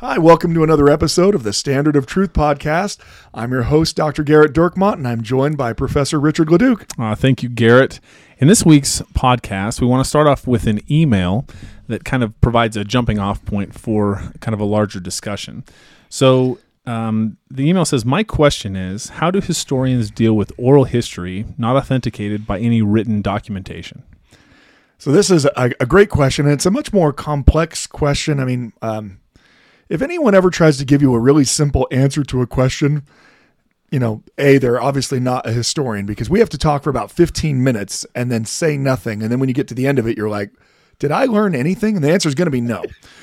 Hi, welcome to another episode of the Standard of Truth podcast. I'm your host, Dr. Garrett Dirkmaat, and I'm joined by Professor Richard Leduc. Uh, thank you, Garrett. In this week's podcast, we want to start off with an email that kind of provides a jumping off point for kind of a larger discussion. So, um, the email says, My question is How do historians deal with oral history not authenticated by any written documentation? So, this is a, a great question, and it's a much more complex question. I mean, um, if anyone ever tries to give you a really simple answer to a question, you know, A, they're obviously not a historian because we have to talk for about 15 minutes and then say nothing. And then when you get to the end of it, you're like, did I learn anything? And the answer is going to be no.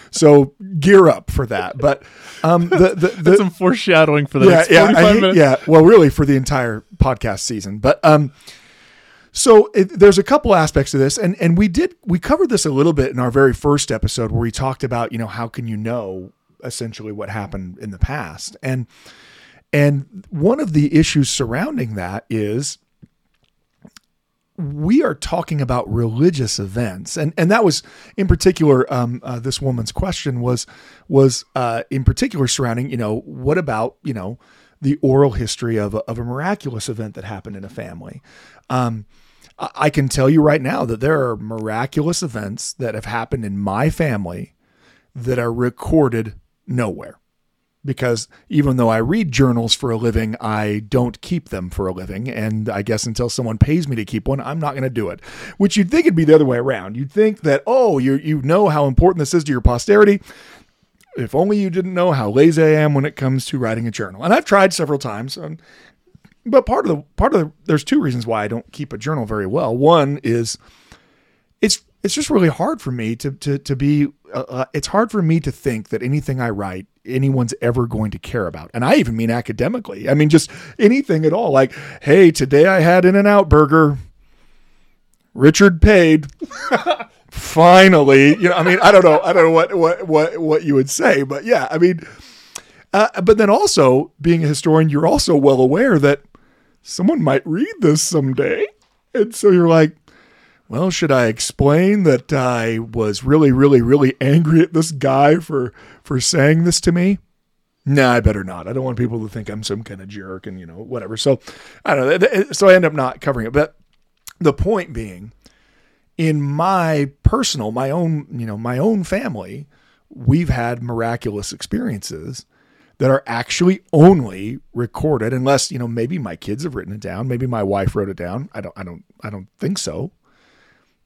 So gear up for that. But um, the, the, the That's some foreshadowing for the yeah, next yeah, I hate- minutes. yeah. Well, really for the entire podcast season. But um, so it, there's a couple aspects to this, and and we did we covered this a little bit in our very first episode where we talked about you know how can you know essentially what happened in the past, and and one of the issues surrounding that is we are talking about religious events, and and that was in particular um, uh, this woman's question was was uh, in particular surrounding you know what about you know the oral history of a, of a miraculous event that happened in a family. Um, I I can tell you right now that there are miraculous events that have happened in my family that are recorded nowhere because even though I read journals for a living, I don't keep them for a living. And I guess until someone pays me to keep one, I'm not going to do it. Which you'd think it'd be the other way around. You'd think that, oh, you you know how important this is to your posterity. If only you didn't know how lazy I am when it comes to writing a journal. And I've tried several times. um, but part of the part of the there's two reasons why I don't keep a journal very well. One is it's it's just really hard for me to to to be uh, uh, it's hard for me to think that anything I write anyone's ever going to care about. And I even mean academically. I mean just anything at all. Like, hey, today I had in and out burger. Richard paid. Finally, you know, I mean, I don't know, I don't know what what what what you would say, but yeah, I mean, uh, but then also being a historian, you're also well aware that someone might read this someday, and so you're like, well, should I explain that I was really, really, really angry at this guy for for saying this to me? Nah, I better not. I don't want people to think I'm some kind of jerk and you know whatever. So I don't know. So I end up not covering it. But the point being, in my personal, my own, you know, my own family, we've had miraculous experiences that are actually only recorded, unless you know maybe my kids have written it down, maybe my wife wrote it down. I don't, I don't, I don't think so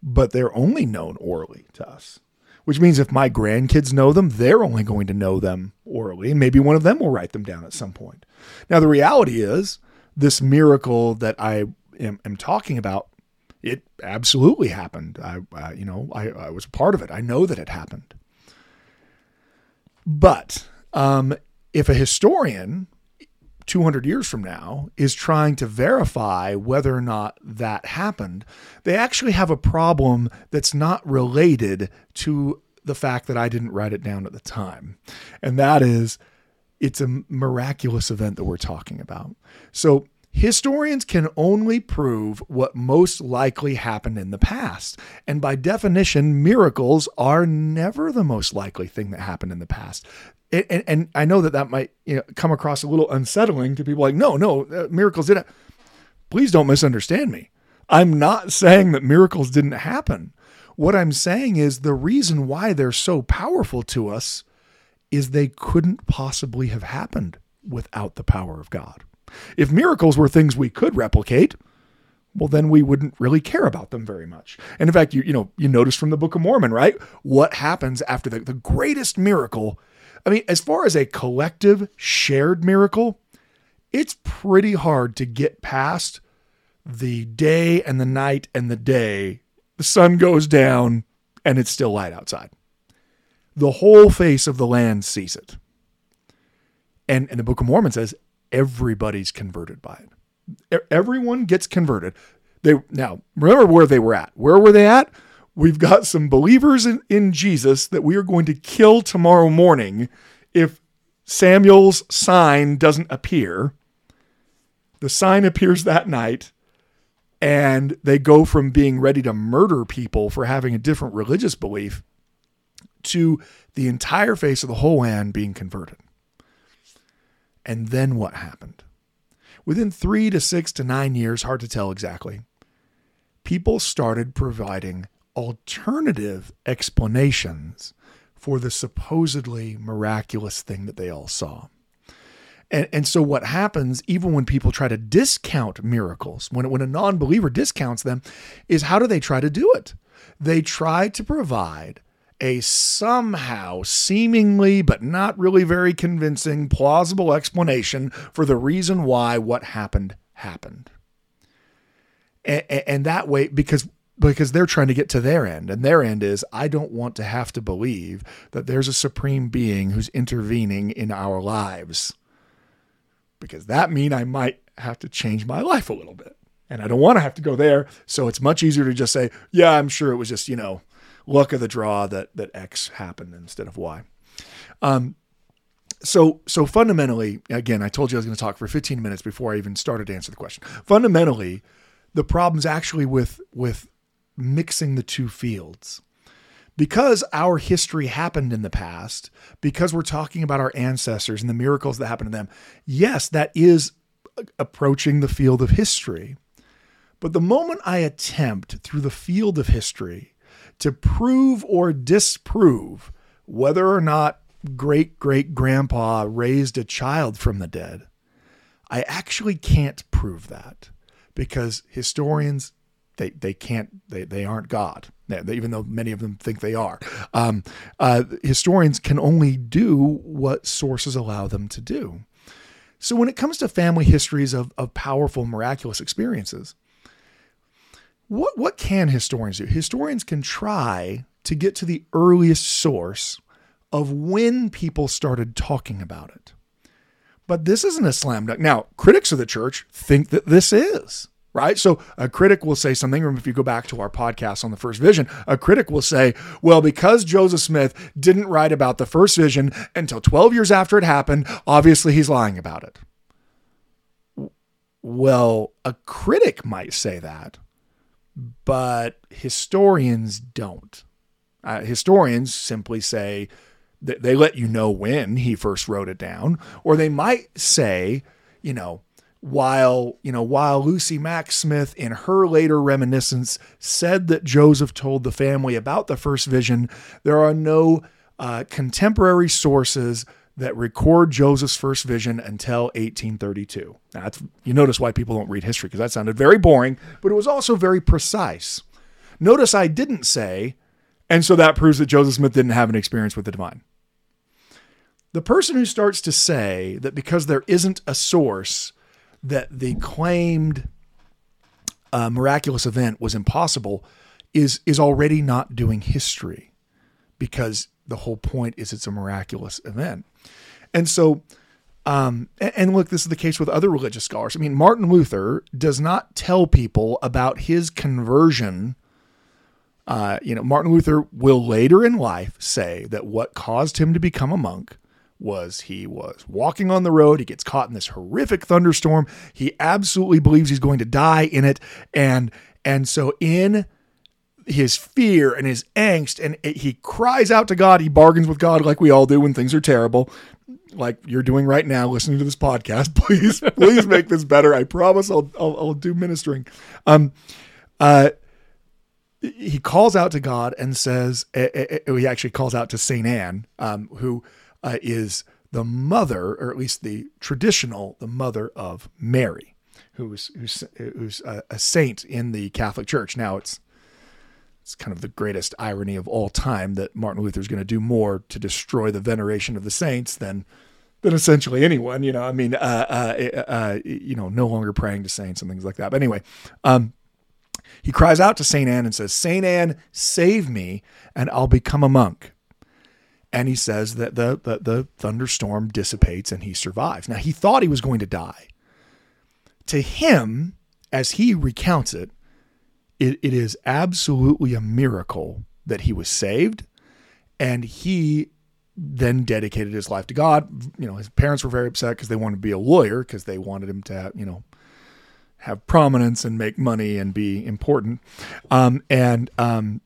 but they're only known orally to us. Which means if my grandkids know them, they're only going to know them orally, and maybe one of them will write them down at some point. Now, the reality is, this miracle that I am, am talking about, it absolutely happened. I, I you know, I, I was part of it. I know that it happened. But um, if a historian 200 years from now is trying to verify whether or not that happened, they actually have a problem that's not related to the fact that I didn't write it down at the time. And that is it's a miraculous event that we're talking about. So historians can only prove what most likely happened in the past. And by definition, miracles are never the most likely thing that happened in the past. And, and, and I know that that might you know, come across a little unsettling to people like, no, no, uh, miracles didn't. Please don't misunderstand me. I'm not saying that miracles didn't happen. What I'm saying is the reason why they're so powerful to us is they couldn't possibly have happened without the power of God. If miracles were things we could replicate, well then we wouldn't really care about them very much. And in fact, you you know, you notice from the Book of Mormon, right? What happens after the, the greatest miracle? I mean, as far as a collective shared miracle, it's pretty hard to get past the day and the night and the day. The sun goes down and it's still light outside. the whole face of the land sees it. And, and the Book of Mormon says everybody's converted by it. Everyone gets converted. They now remember where they were at. Where were they at? We've got some believers in, in Jesus that we are going to kill tomorrow morning if Samuel's sign doesn't appear. The sign appears that night, and they go from being ready to murder people for having a different religious belief to the entire face of the whole land being converted. And then what happened? Within three to six to nine years, hard to tell exactly, people started providing alternative explanations for the supposedly miraculous thing that they all saw. And, and so what happens, even when people try to discount miracles, when, when a non believer discounts them, is how do they try to do it? They try to provide a somehow seemingly but not really very convincing plausible explanation for the reason why what happened happened. And, and, that way, because because they're trying to get to their end, and their end is I don't want to have to believe that there's a supreme being who's intervening in our lives, because that mean I might have to change my life a little bit, and I don't want to have to go there. So it's much easier to just say, yeah, I'm sure it was just you know luck of the draw that that X happened instead of Y. Um, so so fundamentally, again, I told you I was going to talk for 15 minutes before I even started to answer the question. Fundamentally, the problem's actually with with mixing the two fields. Because our history happened in the past, because we're talking about our ancestors and the miracles that happened to them, yes, that is approaching the field of history. But the moment I attempt through the field of history to prove or disprove whether or not great great grandpa raised a child from the dead. I actually can't prove that because historians they they can't they, they aren't God even though many of them think they are. Um, uh, historians can only do what sources allow them to do. So when it comes to family histories of, of powerful miraculous experiences, what what can historians do? Historians can try to get to the earliest source of when people started talking about it. But this isn't a slam dunk. Now, critics of the church think that this is, right? So a critic will say something, or if you go back to our podcast on the first vision, a critic will say, well, because Joseph Smith didn't write about the first vision until 12 years after it happened, obviously he's lying about it. Well, a critic might say that, but historians don't. Uh, historians simply say that they let you know when he first wrote it down, or they might say, you know, while you know while Lucy Mack Smith in her later reminiscence said that Joseph told the family about the first vision, there are no uh, contemporary sources that record Joseph's first vision until 1832. Now, you notice why people don't read history because that sounded very boring, but it was also very precise. Notice I didn't say, and so that proves that Joseph Smith didn't have an experience with the divine. The person who starts to say that because there isn't a source that the claimed uh, miraculous event was impossible is is already not doing history because the whole point is it's a miraculous event. And so, um, and, look, this is the case with other religious scholars. I mean, Martin Luther does not tell people about his conversion. Uh, you know, Martin Luther will later in life say that what caused him to become a monk was he was walking on the road. He gets caught in this horrific thunderstorm. He absolutely believes he's going to die in it. And, and so in his fear and his angst, and he cries out to God. He bargains with God like we all do when things are terrible, like you're doing right now, listening to this podcast. Please, please make this better. I promise I'll, I'll, I'll do ministering. Um, uh, he calls out to God and says, uh, uh, he actually calls out to Saint Anne, um, who uh, is the mother, or at least the traditional, the mother of Mary, who's who's, who's a, a saint in the Catholic Church. Now it's it's kind of the greatest irony of all time that Martin Luther is going to do more to destroy the veneration of the saints than than essentially anyone. You know, I mean, uh, uh, uh, you know, no longer praying to saints and things like that. But anyway, um, he cries out to Saint Anne and says, "Saint Anne, save me, and I'll become a monk." And he says that the, the, the thunderstorm dissipates and he survives. Now, he thought he was going to die. To him, as he recounts it, it, it is absolutely a miracle that he was saved and he then dedicated his life to God. You know, his parents were very upset because they wanted to be a lawyer because they wanted him to, have, you know, have prominence and make money and be important. Um, and um,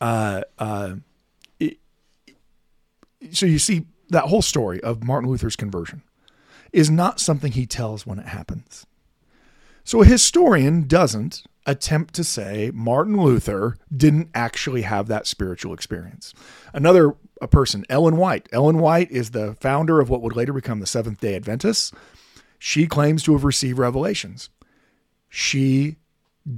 uh, uh, so you see that whole story of Martin Luther's conversion is not something he tells when it happens. So a historian doesn't attempt to say Martin Luther didn't actually have that spiritual experience. Another a person, Ellen White. Ellen White is the founder of what would later become the Seventh day Adventists. She claims to have received revelations. She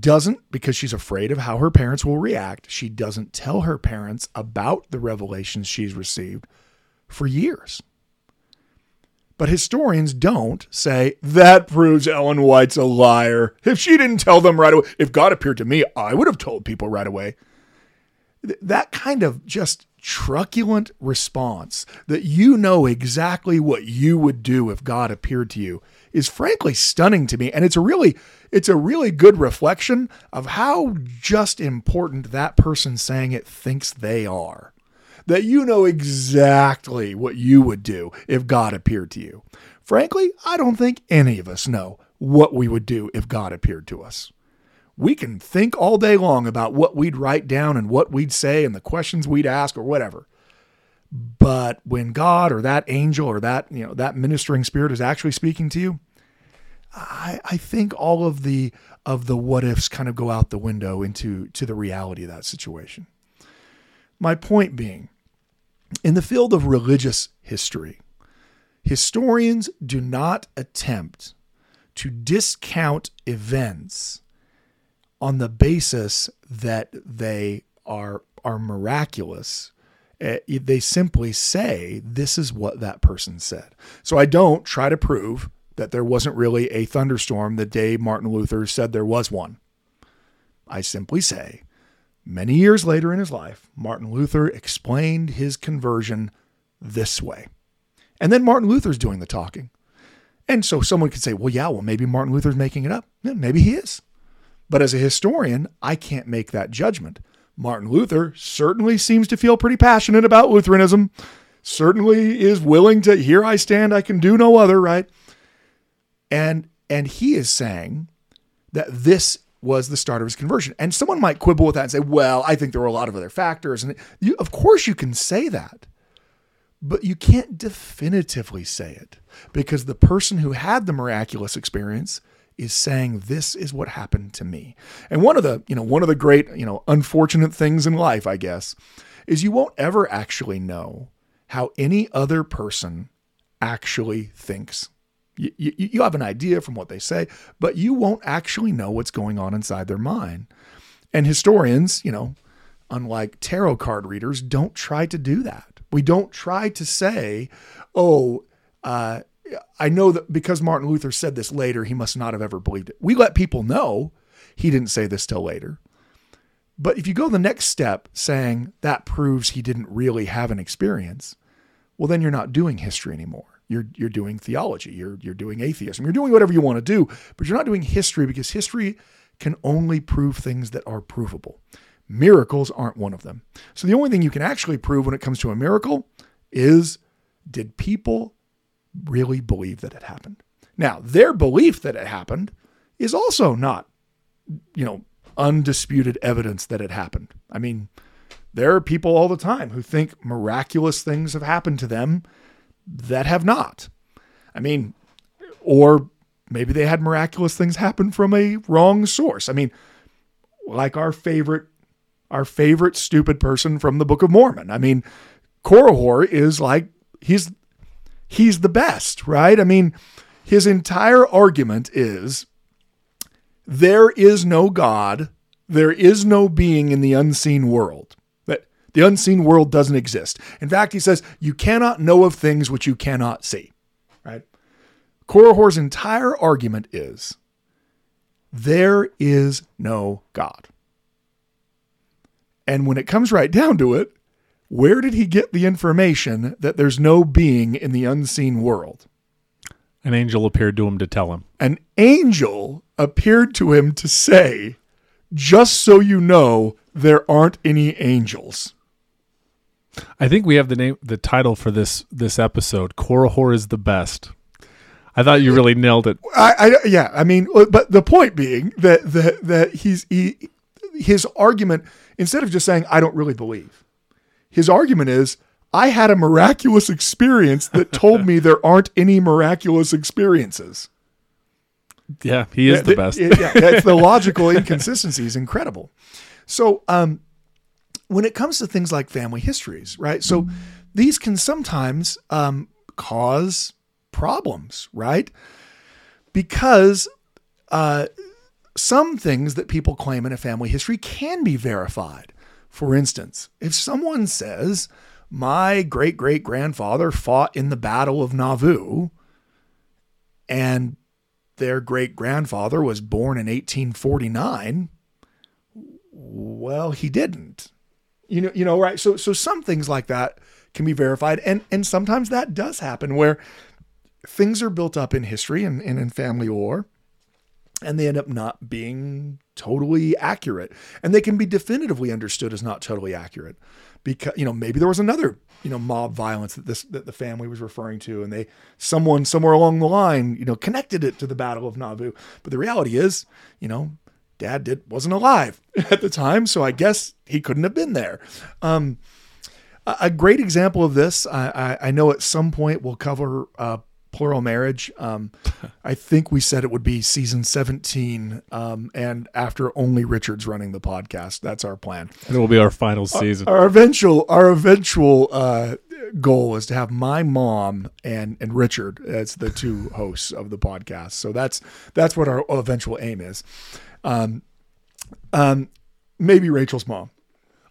doesn't, because she's afraid of how her parents will react, she doesn't tell her parents about the revelations she's received for years. But historians don't say that proves Ellen White's a liar. If she didn't tell them right away, if God appeared to me, I would have told people right away. That kind of just truculent response that you know exactly what you would do if God appeared to you is frankly stunning to me and it's a really it's a really good reflection of how just important that person saying it thinks they are that you know exactly what you would do if God appeared to you. Frankly, I don't think any of us know what we would do if God appeared to us. We can think all day long about what we'd write down and what we'd say and the questions we'd ask or whatever. But when God or that angel or that, you know, that ministering spirit is actually speaking to you, I, I think all of the of the what ifs kind of go out the window into to the reality of that situation. My point being, in the field of religious history, historians do not attempt to discount events on the basis that they are are miraculous. Eh, they simply say this is what that person said. So I don't try to prove that there wasn't really a thunderstorm the day Martin Luther said there was one. I simply say Many years later in his life, Martin Luther explained his conversion this way. And then Martin Luther's doing the talking. And so someone could say, well, yeah, well, maybe Martin Luther's making it up. Yeah, maybe he is. But as a historian, I can't make that judgment. Martin Luther certainly seems to feel pretty passionate about Lutheranism, certainly is willing to, here I stand, I can do no other, right? And and he is saying that this was the start of his conversion. And someone might quibble with that and say, well, I think there were a lot of other factors. And you, of course, you can say that, but you can't definitively say it because the person who had the miraculous experience is saying this is what happened to me. And one of the, you know, one of the great, you know, unfortunate things in life, I guess, is you won't ever actually know how any other person actually thinks you, you, you have an idea from what they say, but you won't actually know what's going on inside their mind. And historians, you know, unlike tarot card readers, don't try to do that. We don't try to say, oh, uh, I know that because Martin Luther said this later, he must not have ever believed it. We let people know he didn't say this till later. But if you go the next step saying that proves he didn't really have an experience, well, then you're not doing history anymore you're you're doing theology, you're you're doing atheism, you're doing whatever you want to do, but you're not doing history because history can only prove things that are provable. Miracles aren't one of them. So the only thing you can actually prove when it comes to a miracle is did people really believe that it happened? Now, their belief that it happened is also not, you know, undisputed evidence that it happened. I mean, there are people all the time who think miraculous things have happened to them that have not. I mean, or maybe they had miraculous things happen from a wrong source. I mean, like our favorite our favorite stupid person from the Book of Mormon. I mean, Korihor is like he's he's the best, right? I mean, his entire argument is there is no God, there is no being in the unseen world. The unseen world doesn't exist. In fact, he says, you cannot know of things which you cannot see. Right? Korihor's entire argument is there is no God. And when it comes right down to it, Where did he get the information that there's no being in the unseen world? An angel appeared to him to tell him. An angel appeared to him to say, just so you know, there aren't any angels. I think we have the name, the title for this this episode. Korihor is the best. I thought you really nailed it. I, I yeah, I mean, but the point being that that that he's he his argument instead of just saying I don't really believe, his argument is I had a miraculous experience that told me there aren't any miraculous experiences. Yeah, he is the, the best. yeah, it's the logical inconsistency is incredible. So, um, when it comes to things like family histories, right? So, these can sometimes um, cause problems, right? Because uh, some things that people claim in a family history can be verified. For instance, if someone says, My great great grandfather fought in the Battle of Nauvoo, and their great grandfather was born in 1849, well, he didn't. You know, you know, right? So, so some things like that can be verified, and and sometimes that does happen where things are built up in history and, and in family lore, and they end up not being totally accurate. And they can be definitively understood as not totally accurate because, you know, maybe there was another, you know, mob violence that this, that the family was referring to. And they, someone somewhere along the line, you know, connected it to the Battle of Nauvoo. But the reality is, you know, dad did wasn't alive at the time. So I guess he couldn't have been there. Um, a great example of this, I, I, know at some point we'll cover uh, plural marriage. Um, I think we said it would be season 17. Um, and after only Richard's running the podcast, that's our plan. And it will be our final season. Our, our eventual, our eventual, uh, goal is to have my mom and, and Richard as the two hosts of the podcast. So that's, that's what our eventual aim is. Um, um, maybe Rachel's mom.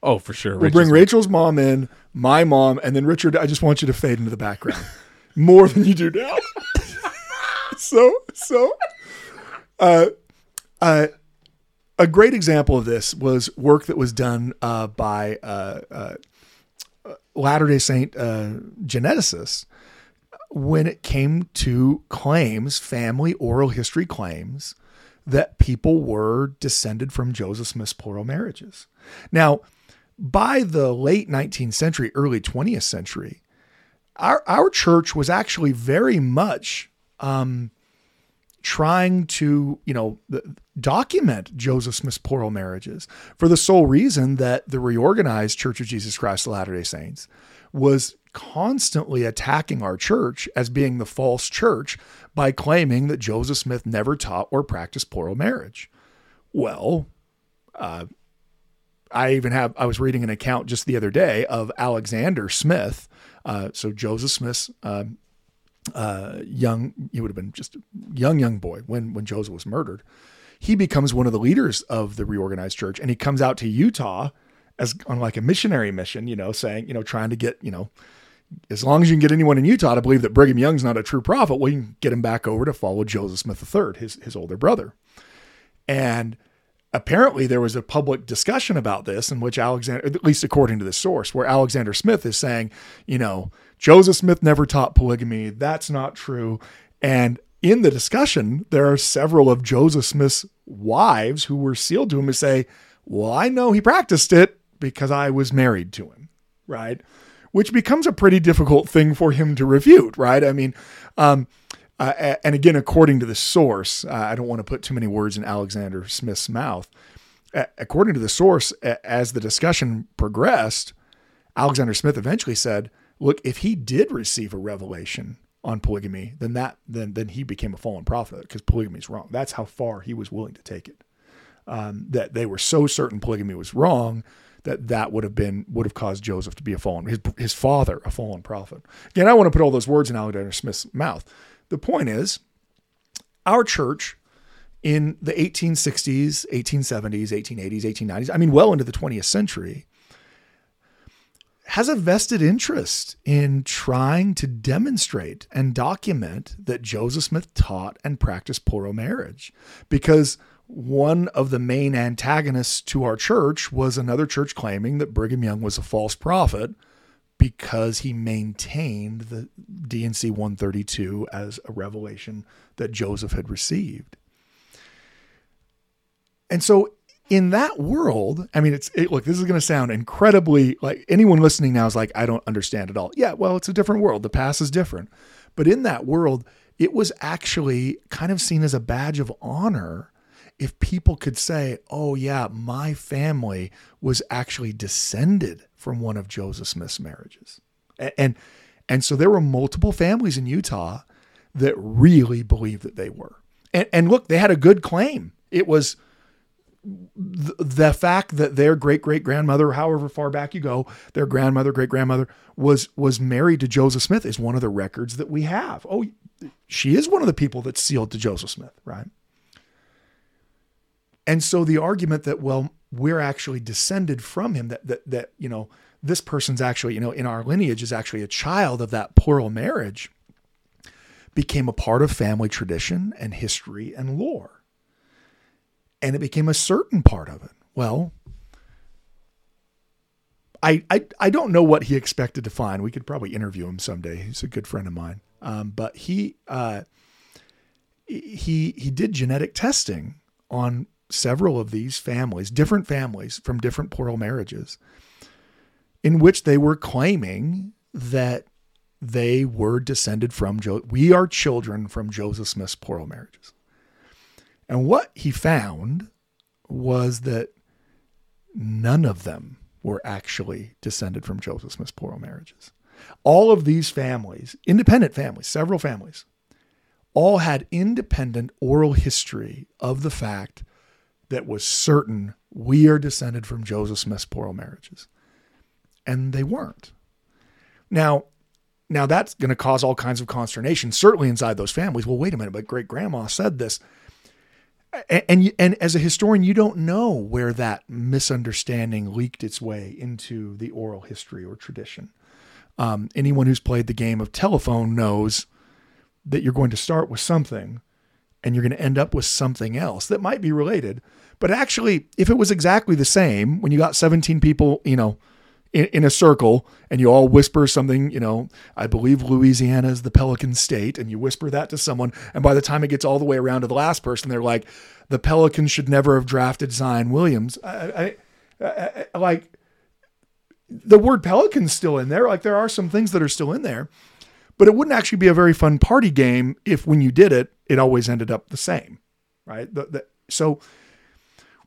Oh, for sure. We'll Rachel's bring Rachel's mom in, my mom, and then Richard. I just want you to fade into the background more than you do now. so, so, uh, uh, a great example of this was work that was done uh, by uh, uh, Latter day Saint uh, geneticists when it came to claims, family oral history claims, that people were descended from Joseph Smith's plural marriages. Now, by the late 19th century, early 20th century, our our church was actually very much um, trying to you know document Joseph Smith's plural marriages for the sole reason that the reorganized Church of Jesus Christ of Latter Day Saints was constantly attacking our church as being the false church by claiming that Joseph Smith never taught or practiced plural marriage. Well, uh, I even have I was reading an account just the other day of Alexander Smith uh, so Joseph Smith's uh, uh, young, he would have been just a young, young boy when when Joseph was murdered. He becomes one of the leaders of the reorganized church, and he comes out to Utah as on like a missionary mission, you know, saying, you know, trying to get, you know, as long as you can get anyone in Utah to believe that Brigham Young's not a true prophet, well, can get him back over to follow Joseph Smith III, his his older brother. And apparently there was a public discussion about this in which Alexander, at least according to the source, where Alexander Smith is saying, you know, Joseph Smith never taught polygamy. That's not true. And in the discussion, there are several of Joseph Smith's wives who were sealed to him to say, well, I know he practiced it because I was married to him, right? Which becomes a pretty difficult thing for him to refute, right? I mean, um, uh, and again, according to the source, uh, I don't want to put too many words in Alexander Smith's mouth. According to the source, as the discussion progressed, Alexander Smith eventually said, "Look, if he did receive a revelation on polygamy, then that then then he became a fallen prophet because polygamy is wrong. That's how far he was willing to take it. Um, that they were so certain polygamy was wrong that that would have been would have caused Joseph to be a fallen his his father a fallen prophet. Again, I want to put all those words in Alexander Smith's mouth." The point is, our church in the 1860s, 1870s, 1880s, 1890s, I mean, well into the 20th century, has a vested interest in trying to demonstrate and document that Joseph Smith taught and practiced plural marriage. Because one of the main antagonists to our church was another church claiming that Brigham Young was a false prophet because he maintained the D&C 132 as a revelation that Joseph had received. And so in that world, I mean, it's it, look. This is going to sound incredibly like anyone listening now is like, I don't understand at all. Yeah, well, it's a different world. The past is different, but in that world, it was actually kind of seen as a badge of honor if people could say, "Oh yeah, my family was actually descended from one of Joseph Smith's marriages," and and, and so there were multiple families in Utah that really believed that they were. And, and look, they had a good claim. It was the fact that their great great grandmother, however far back you go, their grandmother, great grandmother was was married to Joseph Smith is one of the records that we have. Oh, she is one of the people that's sealed to Joseph Smith, right? And so the argument that well, we're actually descended from him, that that that you know this person's actually you know in our lineage is actually a child of that plural marriage, became a part of family tradition and history and lore and it became a certain part of it. Well, I, I, I don't know what he expected to find. We could probably interview him someday. He's a good friend of mine. Um, but he uh, he he did genetic testing on several of these families, different families from different plural marriages, in which they were claiming that they were descended from Joe. We are children from Joseph Smith's plural marriages. And what he found was that none of them were actually descended from Joseph Smith's plural marriages. All of these families, independent families, several families, all had independent oral history of the fact that was certain we are descended from Joseph Smith's plural marriages. And they weren't. Now, now that's going to cause all kinds of consternation, certainly inside those families. Well, wait a minute, but great grandma said this and and as a historian you don't know where that misunderstanding leaked its way into the oral history or tradition um, anyone who's played the game of telephone knows that you're going to start with something and you're going to end up with something else that might be related but actually if it was exactly the same when you got 17 people you know in, in a circle and you all whisper something, you know, I believe Louisiana is the Pelican state, and you whisper that to someone, and by the time it gets all the way around to the last person, they're like, the Pelicans should never have drafted Zion Williams. I, I, I, like the word Pelican's still in there. Like there are some things that are still in there, but it wouldn't actually be a very fun party game if when you did it, it always ended up the same, right? The, the, so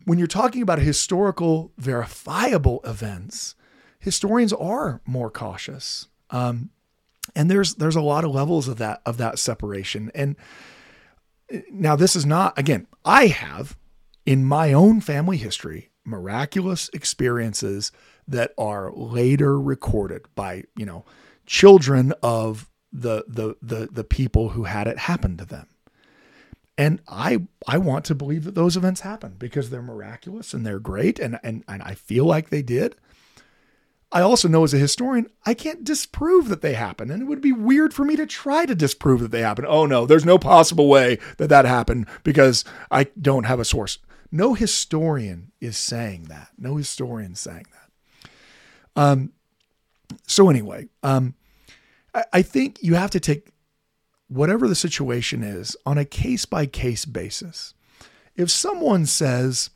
when you're talking about historical verifiable events, historians are more cautious. Um, and there's there's a lot of levels of that of that separation. And uh, now this is not again, I have in my own family history miraculous experiences that are later recorded by, you know, children of the the the the people who had it happen to them. And I I want to believe that those events happen because they're miraculous and they're great and and, and I feel like they did. I also know as a historian, I can't disprove that they happen. And it would be weird for me to try to disprove that they happen. Oh, no, there's no possible way that that happened because I don't have a source. No historian is saying that. No historian saying that. Um, so, anyway, um, I, I think you have to take whatever the situation is on a case by case basis. If someone says,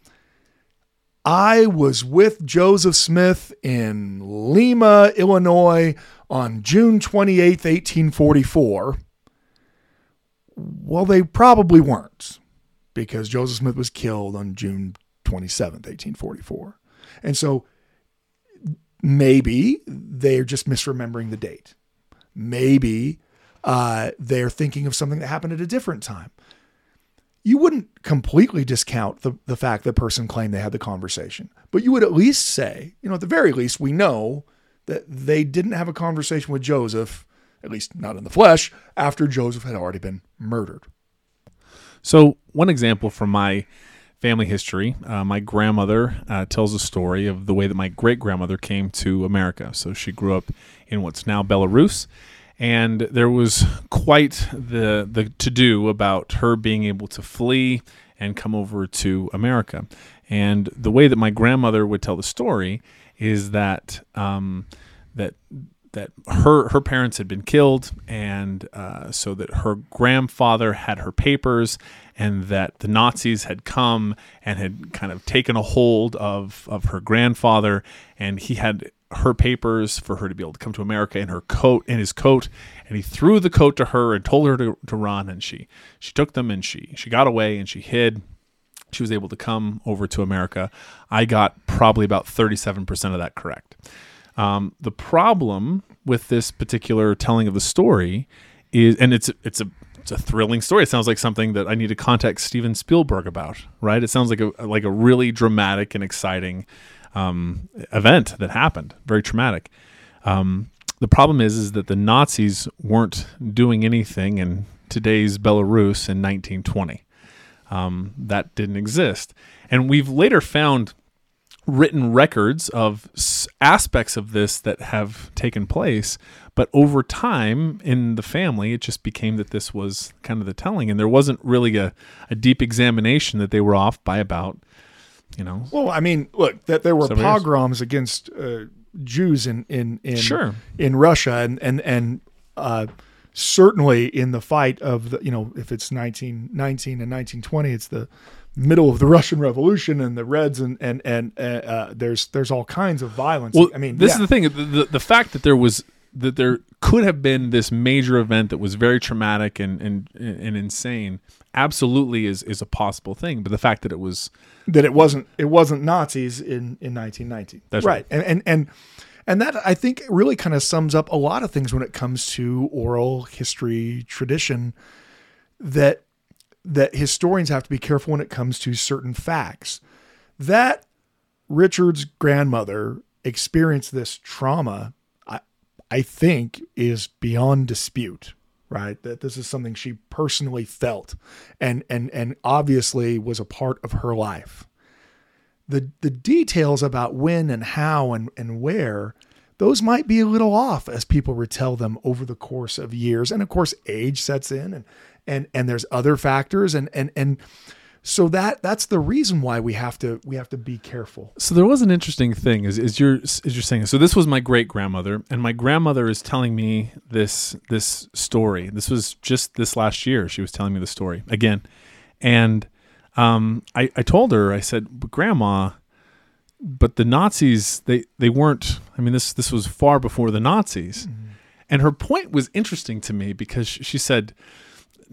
I was with Joseph Smith in Lima, Illinois on June 28, 1844. Well, they probably weren't because Joseph Smith was killed on June 27, 1844. And so maybe they're just misremembering the date. Maybe uh, they're thinking of something that happened at a different time you wouldn't completely discount the, the fact the person claimed they had the conversation, but you would at least say, you know, at the very least, we know that they didn't have a conversation with Joseph, at least not in the flesh, after Joseph had already been murdered. So, one example from my family history uh, my grandmother uh, tells a story of the way that my great grandmother came to America. So, she grew up in what's now Belarus and there was quite the the to do about her being able to flee and come over to America. And the way that my grandmother would tell the story is that um, that that her her parents had been killed, and uh, so that her grandfather had her papers, and that the Nazis had come and had kind of taken a hold of of her grandfather, and he had her papers for her to be able to come to America in her coat in his coat and he threw the coat to her and told her to, to run and she she took them and she she got away and she hid she was able to come over to America I got probably about 37% of that correct um, the problem with this particular telling of the story is and it's it's a it's a thrilling story. It sounds like something that I need to contact Steven Spielberg about, right? It sounds like a like a really dramatic and exciting um, event that happened. Very traumatic. Um, the problem is, is that the Nazis weren't doing anything in today's Belarus in 1920. Um, that didn't exist, and we've later found written records of aspects of this that have taken place. But over time in the family, it just became that this was kind of the telling, and there wasn't really a, a deep examination that they were off by about you know. Well, I mean, look, that there were pogroms against uh, Jews in in in Sure. in Russia, and and and uh, certainly in the fight of the you know if it's 1919 and 1920, it's the middle of the Russian Revolution and the Reds and and and uh, uh, there's there's all kinds of violence. Well, I mean, this yeah. is the thing: the, the the fact that there was that there could have been this major event that was very traumatic and and and insane, absolutely is is a possible thing. But the fact that it was that it wasn't it wasn't Nazis in in 1919. That's right. And and and and that I think really kind of sums up a lot of things when it comes to oral history tradition that that historians have to be careful when it comes to certain facts. That Richard's grandmother experienced this trauma, I I think is beyond dispute, right? That this is something she personally felt and and and obviously was a part of her life. The the details about when and how and, and where those might be a little off as people retell them over the course of years. And of course age sets in and and and there's other factors and and and so that that's the reason why we have to we have to be careful. So there was an interesting thing is is you're as you're saying. So this was my great grandmother, and my grandmother is telling me this this story. This was just this last year. She was telling me the story again, and um, I I told her I said, "But Grandma, but the Nazis they they weren't. I mean this this was far before the Nazis, and her point was interesting to me because she said.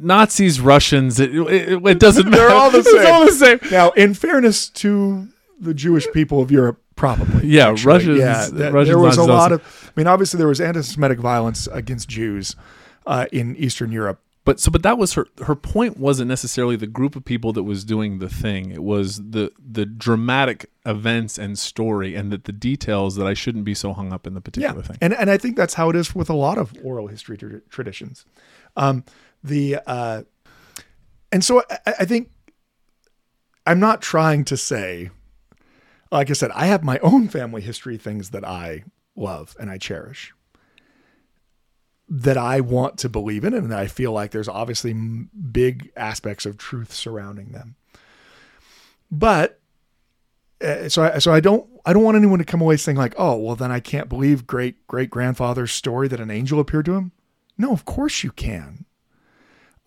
Nazis, Russians, it, it, it doesn't matter. They're all the It's same. all the same. Now, in fairness to the Jewish people of Europe, probably. Yeah, actually. Russians- Yeah, Russians, there was a lot also. of. I mean, obviously, there was anti-Semitic violence against Jews uh, in Eastern Europe. but so but that was her her point wasn't necessarily the group of people that was doing the thing it was the the dramatic events and story and that the details that i shouldn't be so hung up in the Yeah, particular thing and and I think that's how it is with a lot of oral history tra- traditions. Um, the uh, and so I, I think I'm not trying to say, like I said, I have my own family history things that I love and I cherish, that I want to believe in, and that I feel like there's obviously big aspects of truth surrounding them. But uh, so I, so I don't I don't want anyone to come away saying like, oh, well then I can't believe great great grandfather's story that an angel appeared to him. No, of course you can.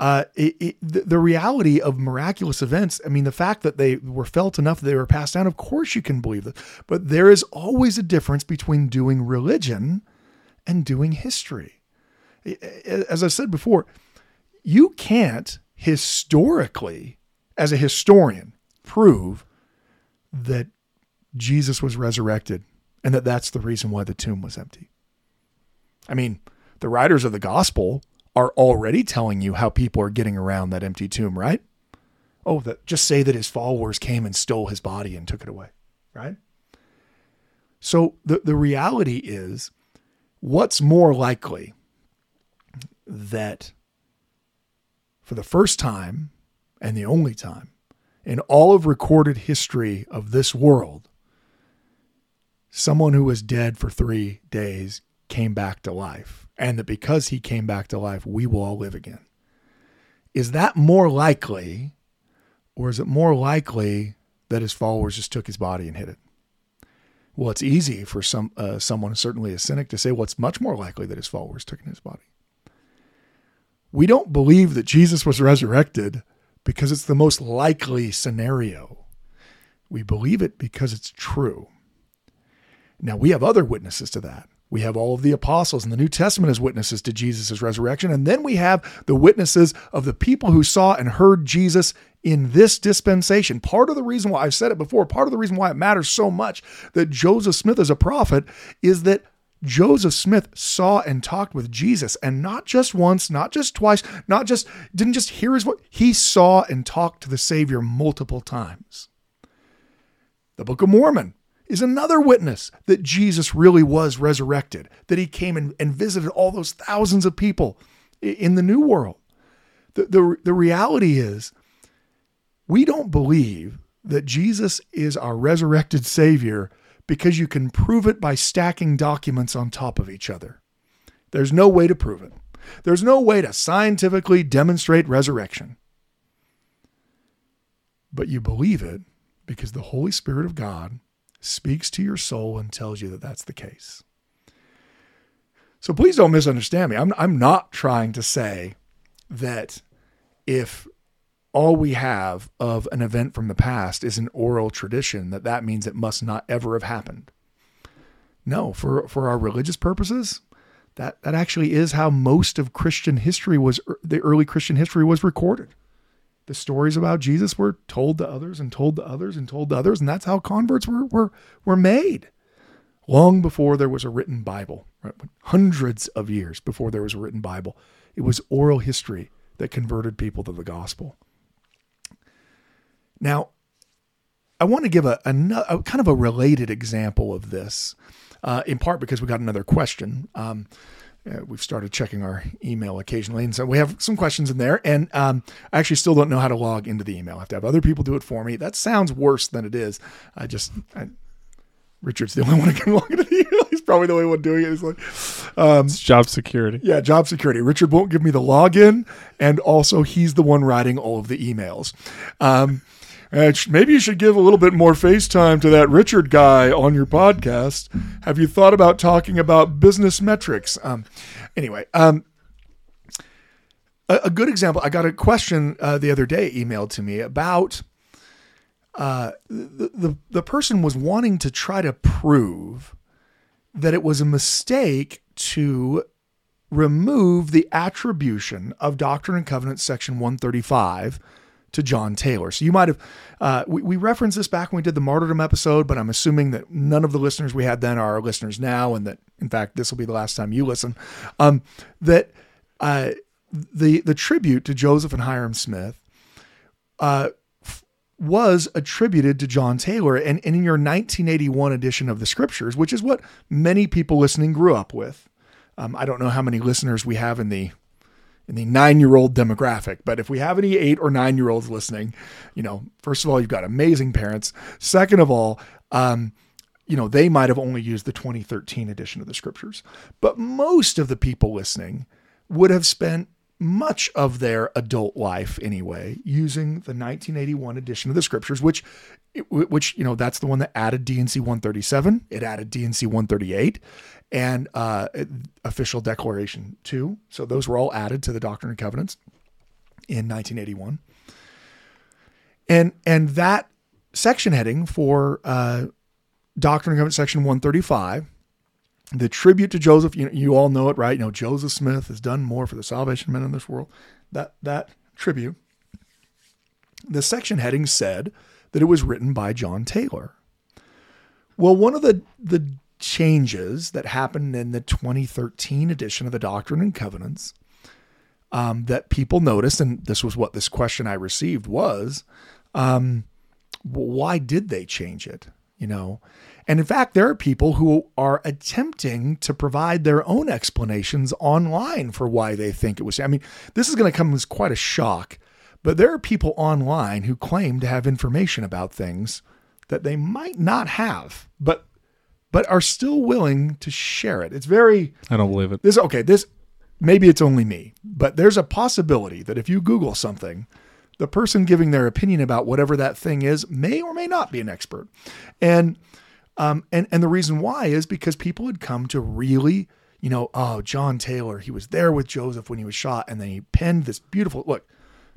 Uh, it, it, the, reality of miraculous events. I mean, the fact that they were felt enough they were passed down. Of course, you can believe that. But there is always a difference between doing religion and doing history. As I said before, you can't historically, as a historian, prove that Jesus was resurrected and that that's the reason why the tomb was empty. I mean, the writers of the gospel are already telling you how people are getting around that empty tomb, right? Oh, that just say that his followers came and stole his body and took it away, right? So the, the reality is what's more likely that for the first time and the only time in all of recorded history of this world, someone who was dead for three days came back to life, and that because he came back to life, we will all live again. Is that more likely Or is it more likely that his followers just took his body and hid it? Well, it's easy for some uh, someone, certainly a cynic, to say what's well, much more likely that his followers took in his body. We don't believe that Jesus was resurrected because it's the most likely scenario. We believe it because it's true. Now, we have other witnesses to that. We have all of the apostles in the New Testament as witnesses to Jesus' resurrection. And then we have the witnesses of the people who saw and heard Jesus in this dispensation. Part of the reason why I've said it before, part of the reason why it matters so much that Joseph Smith is a prophet is that Joseph Smith saw and talked with Jesus, and not just once, not just twice, not just, didn't just hear his voice, he saw and talked to the Savior multiple times. The Book of Mormon is another witness that Jesus really was resurrected, that he came and, and visited all those thousands of people in the New World. The, the, the reality is, we don't believe that Jesus is our resurrected Savior because you can prove it by stacking documents on top of each other. There's no way to prove it. There's no way to scientifically demonstrate resurrection. But you believe it because the Holy Spirit of God speaks to your soul and tells you that that's the case. So please don't misunderstand me. I'm, I'm not trying to say that if all we have of an event from the past is an oral tradition, that that means it must not ever have happened. No, for, for our religious purposes, that, that actually is how most of Christian history was, er, the early Christian history was recorded the stories about Jesus were told to others and told to others and told to others, and that's how converts were were were made. Long before there was a written Bible, right? hundreds of years before there was a written Bible, it was oral history that converted people to the gospel. Now, I want to give a, a, a kind of a related example of this, uh, in part because we got another question. Um, uh, we've started checking our email occasionally, and so we have some questions in there. And um, I actually still don't know how to log into the email. I have to have other people do it for me. That sounds worse than it is. I just I, Richard's the only one who can log into the email. He's probably the only one doing it. He's like, um, it's job security. Yeah, job security. Richard won't give me the login, and also he's the one writing all of the emails. Um, maybe you should give a little bit more FaceTime to that Richard guy on your podcast. Have you thought about talking about business metrics? Um, anyway, um, a, a, good example. I got a question uh, the other day emailed to me about uh, the, the the person was wanting to try to prove that it was a mistake to remove the attribution of Doctrine and Covenants section 135 to John Taylor. So you might have, uh, we, we referenced this back when we did the martyrdom episode, but I'm assuming that none of the listeners we had then are our listeners now, and that in fact this will be the last time you listen. Um, that uh, the the tribute to Joseph and Hyrum Smith uh, was attributed to John Taylor, and, and in your 1981 edition of the Scriptures, which is what many people listening grew up with. Um, I don't know how many listeners we have in the in the nine year old demographic. But if we have any eight or nine year olds listening, you know, first of all, you've got amazing parents. Second of all, um, you know, they might have only used the 2013 edition of the scriptures. But most of the people listening would have spent much of their adult life anyway using the 1981 edition of the scriptures which which you know that's the one that added D&C 137 it added D&C 138 and uh, official declaration two. so those were all added to the doctrine and covenants in 1981 and and that section heading for uh, doctrine and covenants section 135 the tribute to Joseph, you, you all know it, right? You know, Joseph Smith has done more for the salvation of men in this world. That that tribute, the section heading said that it was written by John Taylor. Well, one of the the changes that happened in the 2013 edition of the Doctrine and Covenants um, that people noticed, and this was what this question I received was, um, why did they change it? You know, and in fact, there are people who are attempting to provide their own explanations online for why they think it was. I mean, this is going to come as quite a shock, but there are people online who claim to have information about things that they might not have, but but are still willing to share it. It's very I don't believe it. This okay, this maybe it's only me, but there's a possibility that if you Google something, the person giving their opinion about whatever that thing is may or may not be an expert. And um, and and the reason why is because people had come to really, you know, oh, John Taylor, he was there with Joseph when he was shot, and then he penned this beautiful look.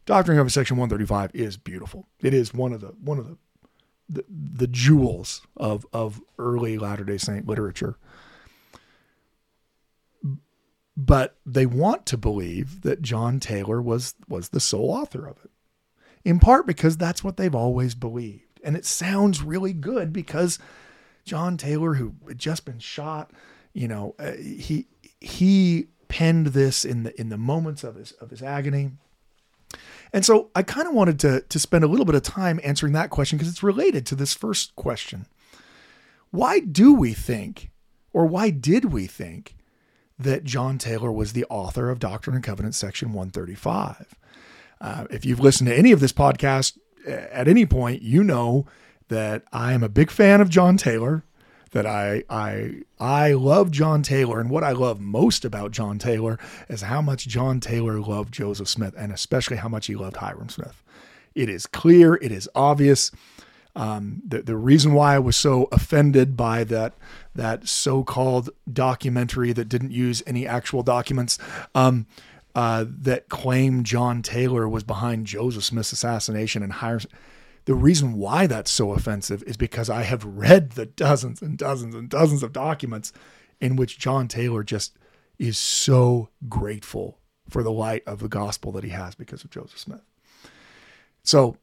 Doctrine of Section 135 is beautiful. It is one of the one of the the, the jewels of of early Latter Day Saint literature. But they want to believe that John Taylor was was the sole author of it, in part because that's what they've always believed, and it sounds really good because John Taylor, who had just been shot, you know, uh, he he penned this in the in the moments of his of his agony. And so I kind of wanted to to spend a little bit of time answering that question because it's related to this first question. Why do we think or why did we think that John Taylor was the author of Doctrine and Covenants section 135? Uh, if you've listened to any of this podcast at any point, you know that I am a big fan of John Taylor, that I I I love John Taylor and what I love most about John Taylor is how much John Taylor loved Joseph Smith and especially how much he loved Hyrum Smith. It is clear, it is obvious. Um, the, the reason why I was so offended by that that so-called documentary that didn't use any actual documents um, uh, that claimed John Taylor was behind Joseph Smith's assassination and Hyrum the reason why that's so offensive is because I have read the dozens and dozens and dozens of documents in which John Taylor just is so grateful for the light of the gospel that he has because of Joseph Smith. So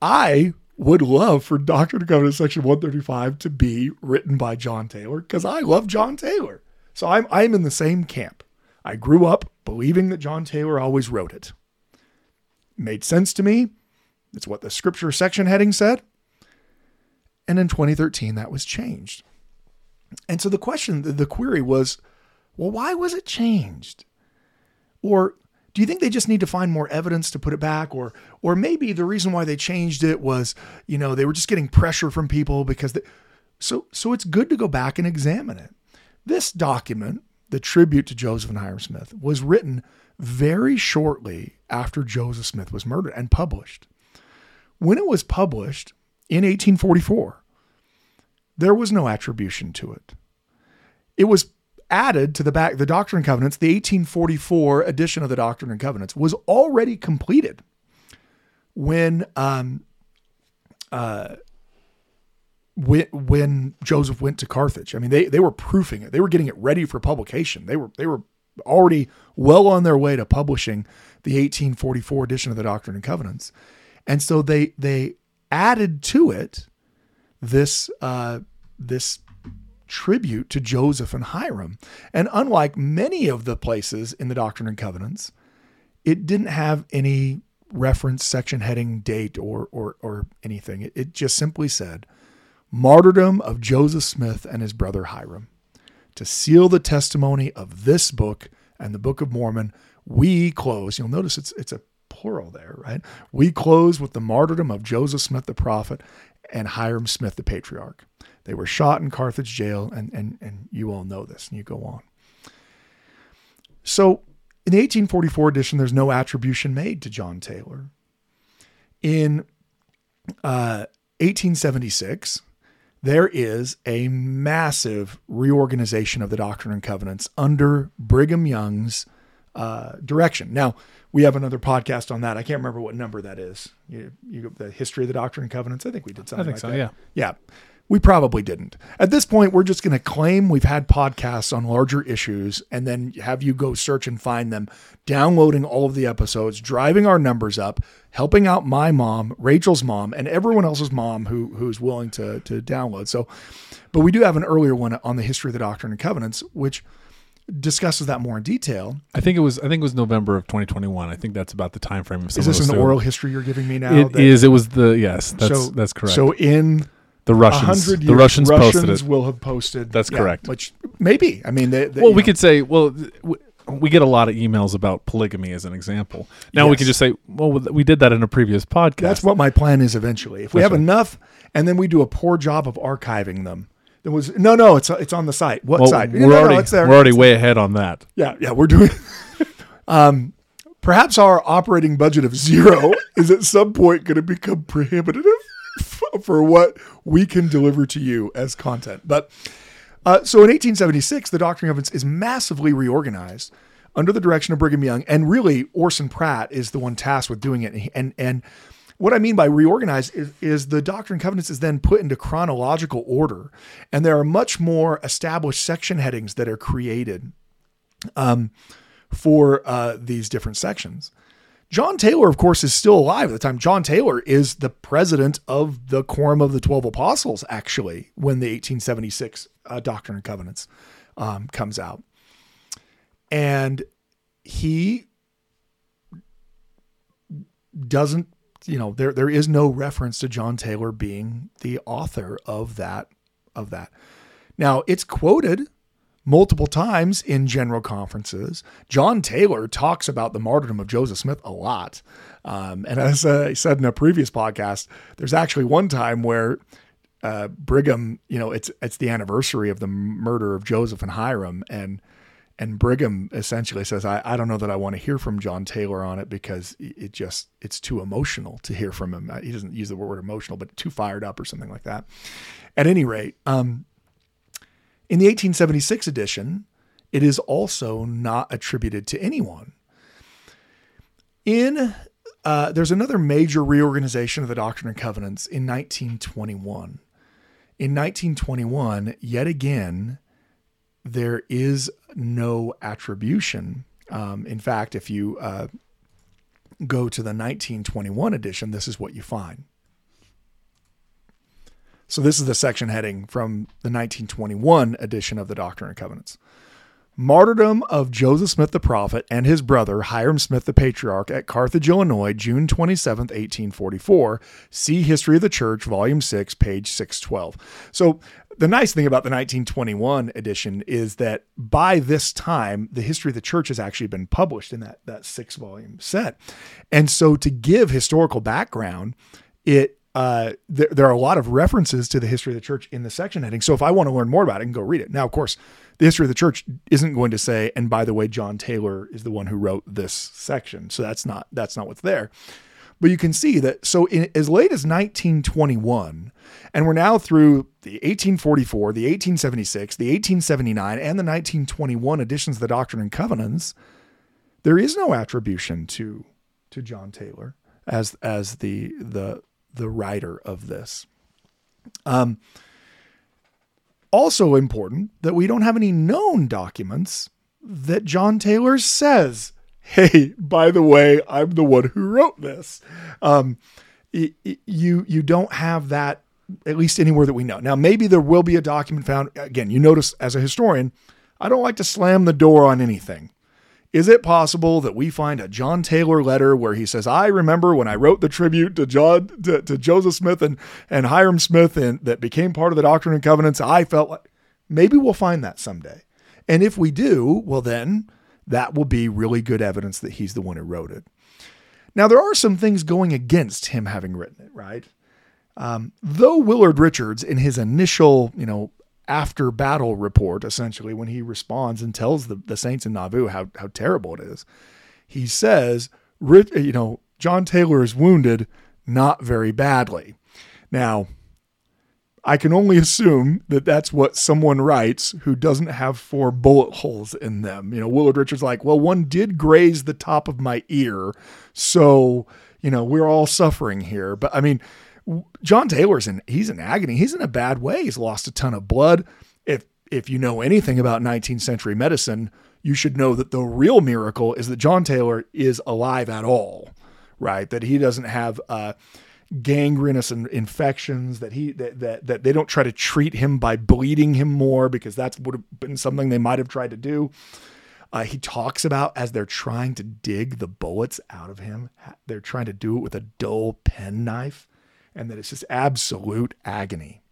I would love for Doctrine and Covenants section 135 to be written by John Taylor because I love John Taylor. So I'm I'm in the same camp. I grew up believing that John Taylor always wrote it. Made sense to me. It's what the scripture section heading said. And in 2013, that was changed. And so the question, the query was, well, why was it changed? Or do you think they just need to find more evidence to put it back? Or, or maybe the reason why they changed it was, you know, they were just getting pressure from people because they, so, so it's good to go back and examine it. This document, the tribute to Joseph and Hyrum Smith, was written very shortly after Joseph Smith was murdered and published. When it was published in 1844, there was no attribution to it. It was added to the back, the Doctrine and Covenants, the 1844 edition of the Doctrine and Covenants was already completed when um, uh, when, when Joseph went to Carthage. I mean, they, they were proofing it. They were getting it ready for publication. They were they were already well on their way to publishing the 1844 edition of the Doctrine and Covenants. And so they they added to it this uh, this tribute to Joseph and Hyrum. And unlike many of the places in the Doctrine and Covenants, it didn't have any reference, section heading, date, or or or anything. It, it just simply said, "Martyrdom of Joseph Smith and his brother Hyrum To seal the testimony of this book and the Book of Mormon, we close. You'll notice it's it's a plural there, right? We close with the martyrdom of Joseph Smith the prophet and Hyrum Smith the patriarch. They were shot in Carthage jail, and, and, and you all know this, and you go on. So in the 1844 edition, there's no attribution made to John Taylor. In uh, 1876, there is a massive reorganization of the Doctrine and Covenants under Brigham Young's uh, direction. Now, we have another podcast on that. I can't remember what number that is. You, you the history of the Doctrine and Covenants. I think we did something. I think like so. That. Yeah. Yeah. We probably didn't. At this point, we're just going to claim we've had podcasts on larger issues and then have you go search and find them, downloading all of the episodes, driving our numbers up, helping out my mom, Rachel's mom, and everyone else's mom who who's willing to to download. So, but we do have an earlier one on the history of the Doctrine and Covenants, which discusses that more in detail. I think it was. I think it was November of 2021. I think that's about the time frame. Of is this an oral history you're giving me now? It that, is. It was the yes. That's so, that's correct. So in the Russians, years, the Russians, Russians posted it. will have posted. That's yeah, correct. Which maybe. I mean, they, they, well, we know. could say well. we get a lot of emails about polygamy as an example. Now yes. we can just say, well, we did that in a previous podcast. That's what my plan is eventually. If we That's have right. enough, and then we do a poor job of archiving them, there was no, no. It's it's on the site. What well, site? We're no, already no, it's there. we're already way ahead on that. Yeah, yeah. We're doing. um, Perhaps our operating budget of zero is at some point going to become prohibitive for what we can deliver to you as content. But uh, so in 1876, the Doctrine and Covenants is massively reorganized under the direction of Brigham Young, and really Orson Pratt is the one tasked with doing it. And and what I mean by reorganized is, is the Doctrine and Covenants is then put into chronological order, and there are much more established section headings that are created um, for uh, these different sections. John Taylor, of course, is still alive at the time. John Taylor is the president of the Quorum of the Twelve Apostles, actually, when the 1876 uh, Doctrine and Covenants um, comes out. And he doesn't, you know, there there is no reference to John Taylor being the author of that of that. Now it's quoted multiple times in general conferences. John Taylor talks about the martyrdom of Joseph Smith a lot. Um, and as I said in a previous podcast, there's actually one time where uh, Brigham, you know, it's it's the anniversary of the murder of Joseph and Hyrum, and and Brigham essentially says, I, I don't know that I want to hear from John Taylor on it because it just it's too emotional to hear from him. He doesn't use the word emotional, but too fired up or something like that. At any rate, um, in the 1876 edition, it is also not attributed to anyone. In uh, there's another major reorganization of the Doctrine and Covenants in 1921. In 1921, yet again, there is no attribution. Um, in fact, if you uh, go to the 1921 edition, this is what you find. So this is the section heading from the 1921 edition of the Doctrine and Covenants. Martyrdom of Joseph Smith the prophet and his brother Hyrum Smith the patriarch at Carthage, Illinois, June 27, 1844. See History of the Church, Volume 6, page 612. So the nice thing about the 1921 edition is that by this time, the history of the church has actually been published in that, that six volume set. And so to give historical background, it uh, there, there, are a lot of references to the history of the church in the section heading. So if I want to learn more about it, I can go read it. Now, of course, the history of the church isn't going to say, and by the way, John Taylor is the one who wrote this section. So that's not that's not what's there. But you can see that so in, as late as 1921, and we're now through the 1844, the 1876, the 1879, and the 1921 editions of the Doctrine and Covenants, there is no attribution to to John Taylor as as the the the writer of this. Um, also important that we don't have any known documents that John Taylor says, "Hey, by the way, I'm the one who wrote this." Um, you you don't have that at least anywhere that we know. Now, maybe there will be a document found. Again, you notice as a historian, I don't like to slam the door on anything. Is it possible that we find a John Taylor letter where he says, I remember when I wrote the tribute to John to, to Joseph Smith and, and Hyrum Smith and that became part of the Doctrine and Covenants, I felt like maybe we'll find that someday. And if we do, well then that will be really good evidence that he's the one who wrote it. Now there are some things going against him having written it, right? Um, though Willard Richards, in his initial, you know, after battle report, essentially, when he responds and tells the, the saints in Nauvoo how, how terrible it is. He says, you know, John Taylor is wounded not very badly. Now, I can only assume that that's what someone writes who doesn't have four bullet holes in them. You know, Willard Richards like, well, one did graze the top of my ear, so you know we're all suffering here. But I mean, John Taylor's in he's in agony. He's in a bad way. He's lost a ton of blood. If if you know anything about 19th century medicine, you should know that the real miracle is that John Taylor is alive at all, right? That he doesn't have uh, gangrenous and infections. That he that, that that they don't try to treat him by bleeding him more because that would have been something they might have tried to do. Uh, he talks about as they're trying to dig the bullets out of him, they're trying to do it with a dull penknife and that it's just absolute agony.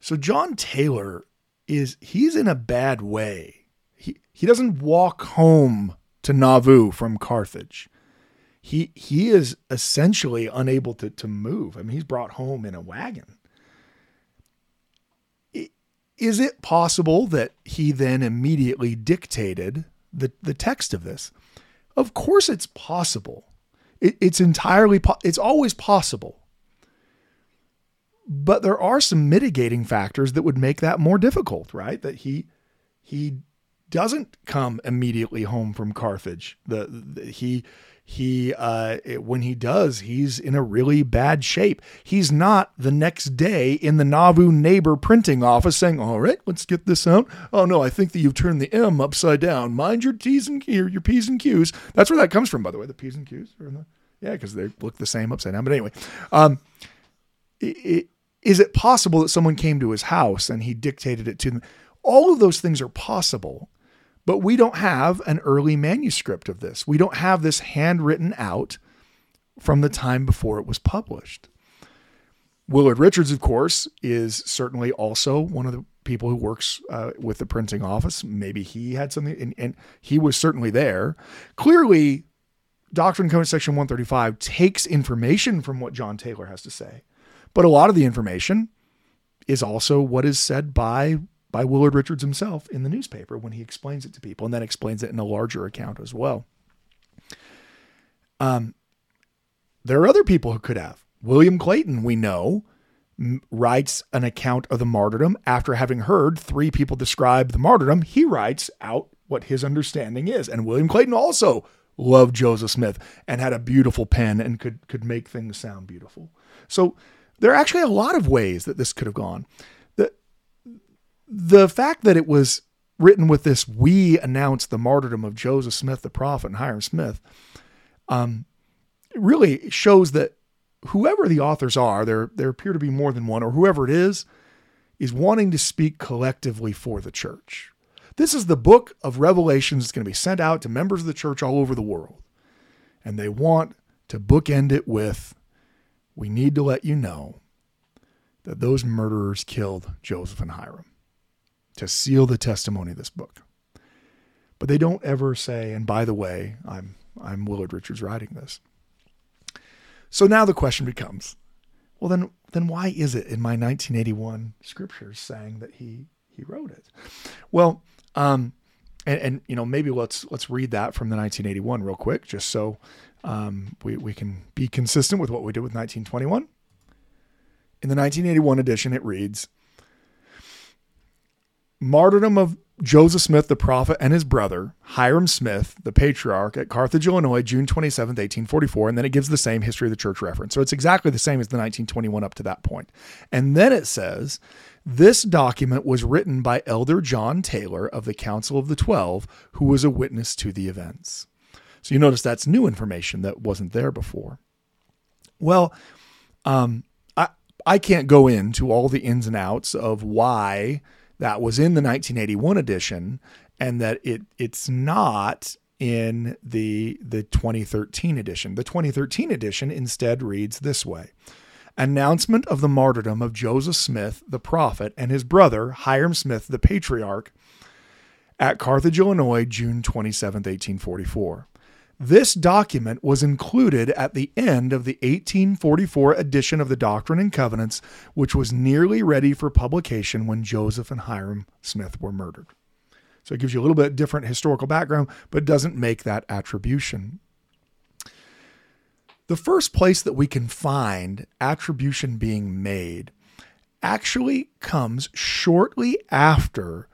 So John Taylor is he's in a bad way. He he doesn't walk home to Nauvoo from Carthage. He he is essentially unable to to move. I mean, he's brought home in a wagon. Is it possible that he then immediately dictated the, the text of this? Of course, it's possible. It, it's entirely, po- it's always possible. But there are some mitigating factors that would make that more difficult, right? That he he doesn't come immediately home from Carthage. The, the he he uh, when he does, he's in a really bad shape. He's not the next day in the Nauvoo neighbor printing office saying, "All right, let's get this out." Oh no, I think that you've turned the M upside down. Mind your T's and your, your P's and Q's. That's where that comes from, by the way. The P's and Q's the yeah, because they look the same upside down. But anyway, um, it, it, is it possible that someone came to his house and he dictated it to them? All of those things are possible, but we don't have an early manuscript of this. We don't have this handwritten out from the time before it was published. Willard Richards, of course, is certainly also one of the people who works uh, with the printing office. Maybe he had something, and, and he was certainly there. Clearly, Doctrine and Covenants section 135 takes information from what John Taylor has to say, but a lot of the information is also what is said by by Willard Richards himself in the newspaper when he explains it to people, and then explains it in a larger account as well. Um, there are other people who could have. William Clayton, we know, writes an account of the martyrdom after having heard three people describe the martyrdom. He writes out what his understanding is, and William Clayton also loved Joseph Smith and had a beautiful pen and could could make things sound beautiful. So there are actually a lot of ways that this could have gone. The fact that it was written with this we announce the martyrdom of Joseph Smith the prophet and Hyrum Smith um, really shows that whoever the authors are, there there appear to be more than one, or whoever it is, is wanting to speak collectively for the church. This is the book of Revelations that's going to be sent out to members of the church all over the world. And they want to bookend it with We need to let you know that those murderers killed Joseph and Hyrum to seal the testimony of this book. But they don't ever say, and by the way, I'm I'm Willard Richards writing this. So now the question becomes, well then then why is it in my 1981 scriptures saying that he he wrote it? Well, um, and, and, you know maybe let's let's read that from the 1981 real quick, just so um, we we can be consistent with what we did with 1921. In the 1981 edition, it reads: "Martyrdom of Joseph Smith, the prophet, and his brother, Hyrum Smith, the patriarch, at Carthage, Illinois, June 27, 1844. And then it gives the same history of the church reference. So it's exactly the same as the 1921 up to that point. And then it says this document was written by Elder John Taylor of the Council of the Twelve, who was a witness to the events. So you notice that's new information that wasn't there before. Well, um, I I can't go into all the ins and outs of why that was in the 1981 edition and that it it's not in the the 2013 edition. The 2013 edition instead reads this way announcement of the martyrdom of Joseph Smith, the prophet, and his brother, Hyrum Smith, the patriarch, at Carthage, Illinois, June 27, 1844. This document was included at the end of the 1844 edition of the Doctrine and Covenants, which was nearly ready for publication when Joseph and Hyrum Smith were murdered. So it gives you a little bit different historical background, but doesn't make that attribution the first place that we can find attribution being made actually comes shortly after.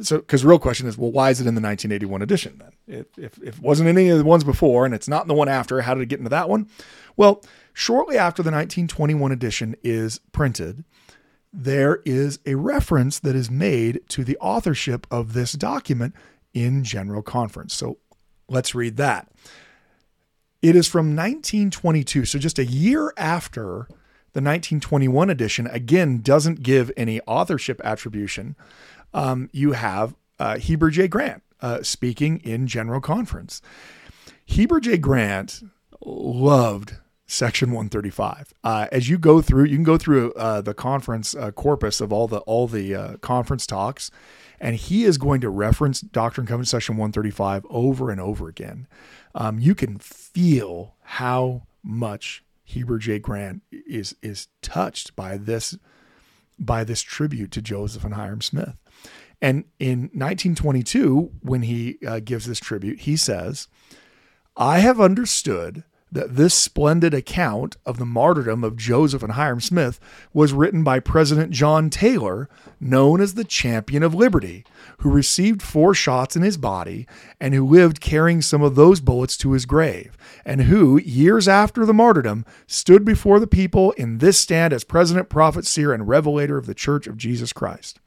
So, because real question is, well, why is it in the 1981 edition then? If, if, if it wasn't any of the ones before and it's not in the one after, how did it get into that one? Well, shortly after the 1921 edition is printed, there is a reference that is made to the authorship of this document in General Conference. So let's read that. It is from 1922, so just a year after the 1921 edition. Again, doesn't give any authorship attribution. Um, you have uh, Heber J. Grant uh, speaking in General Conference. Heber J. Grant loved Section 135. Uh, as you go through, you can go through uh, the conference uh, corpus of all the all the uh, conference talks, and he is going to reference Doctrine and Covenants Section 135 over and over again um, you can feel how much Heber J. Grant is is touched by this by this tribute to Joseph and Hyrum Smith. And in 1922, when he uh, gives this tribute, he says, I have understood that this splendid account of the martyrdom of Joseph and Hyrum Smith was written by President John Taylor, known as the Champion of Liberty, who received four shots in his body and who lived carrying some of those bullets to his grave, and who, years after the martyrdom, stood before the people in this stand as President, Prophet, Seer, and Revelator of the Church of Jesus Christ.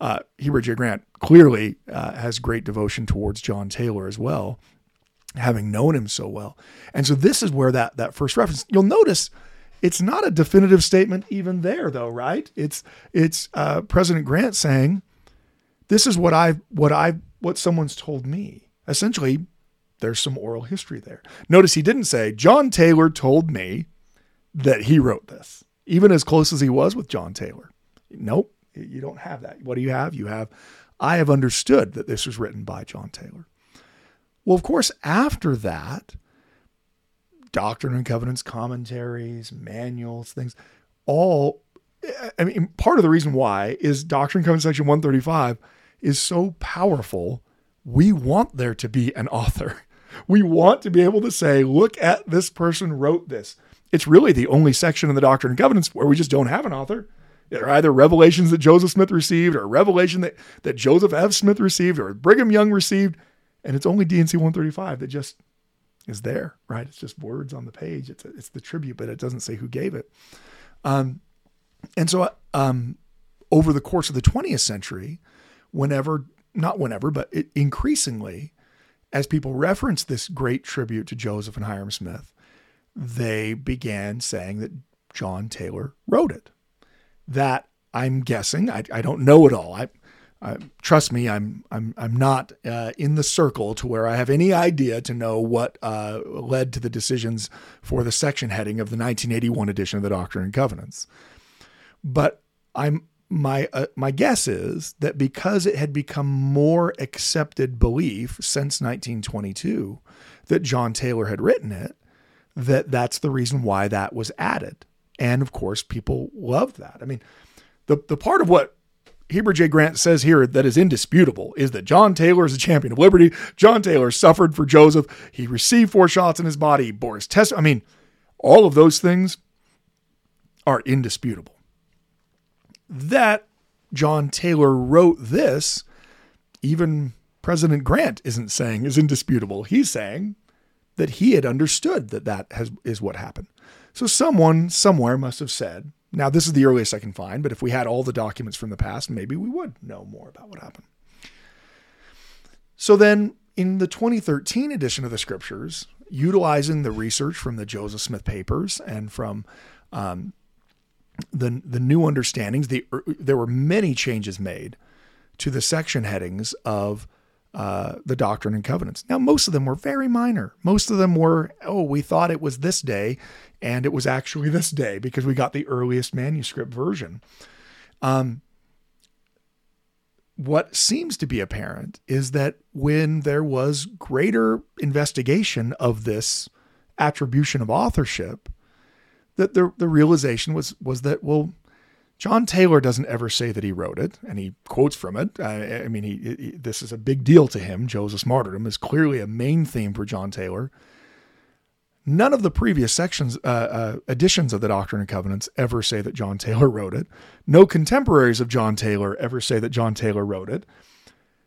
Uh, Heber J. Grant clearly uh, has great devotion towards John Taylor as well, having known him so well. And so this is where that that first reference. You'll notice it's not a definitive statement even there, though, right? It's it's uh, President Grant saying, "This is what I what I what someone's told me." Essentially, there's some oral history there. Notice he didn't say John Taylor told me that he wrote this, even as close as he was with John Taylor. Nope, you don't have that. What do you have? You have I have understood that this was written by John Taylor. Well, of course, after that, Doctrine and Covenants commentaries, manuals, things, all, I mean, part of the reason why is Doctrine and Covenants section 135 is so powerful. We want there to be an author. We want to be able to say, look at this person wrote this. It's really the only section in the Doctrine and Covenants where we just don't have an author. They're either revelations that Joseph Smith received or revelation that, that Joseph F. Smith received or Brigham Young received. And it's only D&C 135 that just is there, right? It's just words on the page. It's, a, it's the tribute, but it doesn't say who gave it. Um, and so um, over the course of the 20th century, whenever, not whenever, but it, increasingly, as people reference this great tribute to Joseph and Hyrum Smith, they began saying that John Taylor wrote it. That I'm guessing, I, I don't know it all. I, uh, trust me, I'm I'm I'm not uh, in the circle to where I have any idea to know what uh, led to the decisions for the section heading of the 1981 edition of the Doctrine and Covenants. But I'm my uh, my guess is that because it had become more accepted belief since 1922 that John Taylor had written it, that that's the reason why that was added. And of course, people loved that. I mean, the the part of what Heber J. Grant says here that is indisputable is that John Taylor is a champion of liberty. John Taylor suffered for Joseph. He received four shots in his body. He bore his test. I mean, all of those things are indisputable. That John Taylor wrote this, even President Grant isn't saying is indisputable. He's saying that he had understood that that has, is what happened. So someone somewhere must have said, now, this is the earliest I can find, but if we had all the documents from the past, maybe we would know more about what happened. So then, in the 2013 edition of the scriptures, utilizing the research from the Joseph Smith papers and from um, the the new understandings, the er, there were many changes made to the section headings of uh, the Doctrine and Covenants. Now, most of them were very minor. Most of them were, oh, we thought it was this day, and it was actually this day because we got the earliest manuscript version. Um, what seems to be apparent is that when there was greater investigation of this attribution of authorship, that the, the realization was was that well, John Taylor doesn't ever say that he wrote it, and he quotes from it. I, I mean, he, he, this is a big deal to him. Joseph's martyrdom is clearly a main theme for John Taylor. None of the previous sections, uh, uh, editions of the Doctrine and Covenants ever say that John Taylor wrote it. No contemporaries of John Taylor ever say that John Taylor wrote it.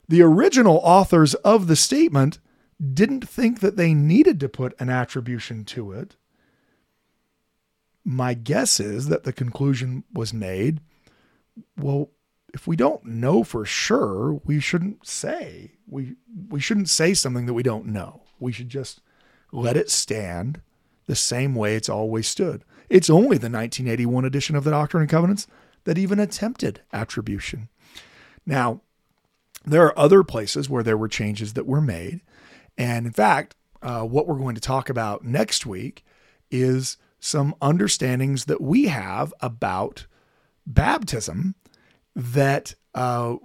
The original authors of the statement didn't think that they needed to put an attribution to it. My guess is that the conclusion was made well, if we don't know for sure, we shouldn't say. We we shouldn't say something that we don't know. We should just let it stand the same way it's always stood. It's only the 1981 edition of the Doctrine and Covenants that even attempted attribution. Now, there are other places where there were changes that were made. And in fact, uh, what we're going to talk about next week is some understandings that we have about baptism that uh,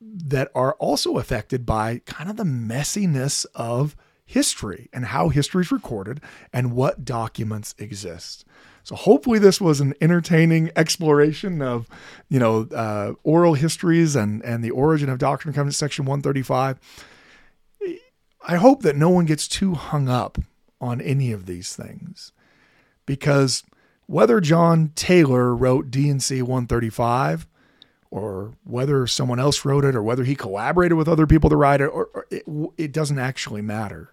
that are also affected by kind of the messiness of history and how history is recorded and what documents exist. So hopefully this was an entertaining exploration of, you know, uh, oral histories and and the origin of Doctrine and Covenants, section 135. I hope that no one gets too hung up on any of these things because whether John Taylor wrote D&C 135 or whether someone else wrote it or whether he collaborated with other people to write it or, or it, it doesn't actually matter.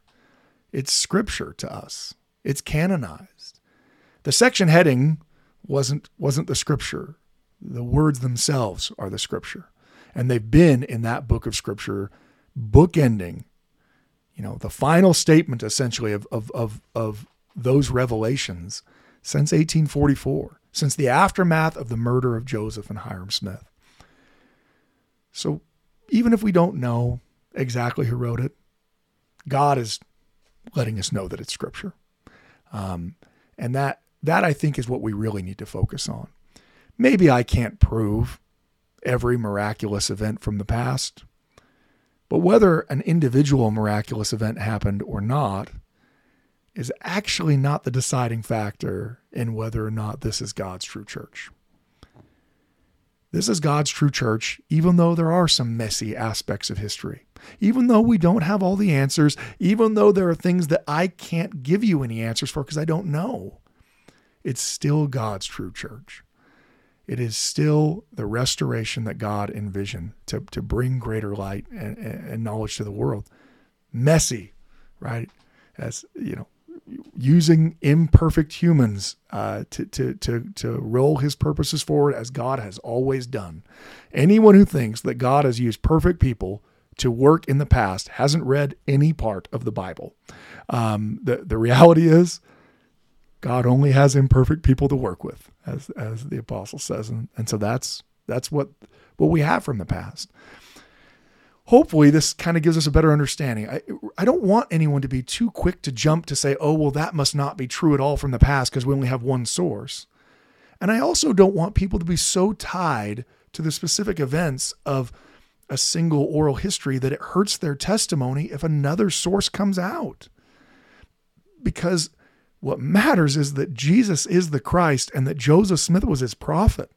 It's scripture to us. It's canonized. The section heading wasn't wasn't the scripture. The words themselves are the scripture. And they've been in that book of scripture bookending you know, the final statement essentially of, of, of, of those revelations since 1844, since the aftermath of the murder of Joseph and Hyrum Smith. So even if we don't know exactly who wrote it, God is letting us know that it's scripture. Um, and that that I think is what we really need to focus on. Maybe I can't prove every miraculous event from the past. But whether an individual miraculous event happened or not is actually not the deciding factor in whether or not this is God's true church. This is God's true church, even though there are some messy aspects of history. Even though we don't have all the answers, even though there are things that I can't give you any answers for because I don't know, it's still God's true church it is still the restoration that God envisioned to, to bring greater light and, and knowledge to the world. Messy, right? As you know, using imperfect humans uh, to, to, to, to roll his purposes forward as God has always done. Anyone who thinks that God has used perfect people to work in the past hasn't read any part of the Bible. Um, the, the reality is, God only has imperfect people to work with, as as the apostle says, and, and so that's that's what what we have from the past. Hopefully, this kind of gives us a better understanding. I, I don't want anyone to be too quick to jump to say, oh, well, that must not be true at all from the past because we only have one source. And I also don't want people to be so tied to the specific events of a single oral history that it hurts their testimony if another source comes out. Because what matters is that Jesus is the Christ and that Joseph Smith was his prophet.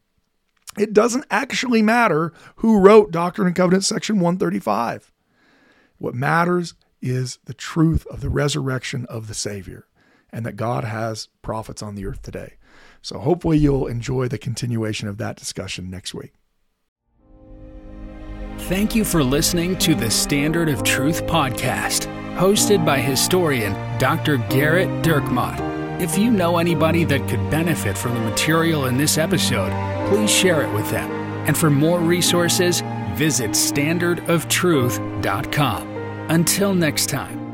It doesn't actually matter who wrote Doctrine and Covenants section 135. What matters is the truth of the resurrection of the Savior and that God has prophets on the earth today. So hopefully you'll enjoy the continuation of that discussion next week. Thank you for listening to the Standard of Truth podcast hosted by historian Dr. Gerrit Dirkmaat. If you know anybody that could benefit from the material in this episode, please share it with them. And for more resources, visit standardoftruth.com. Until next time.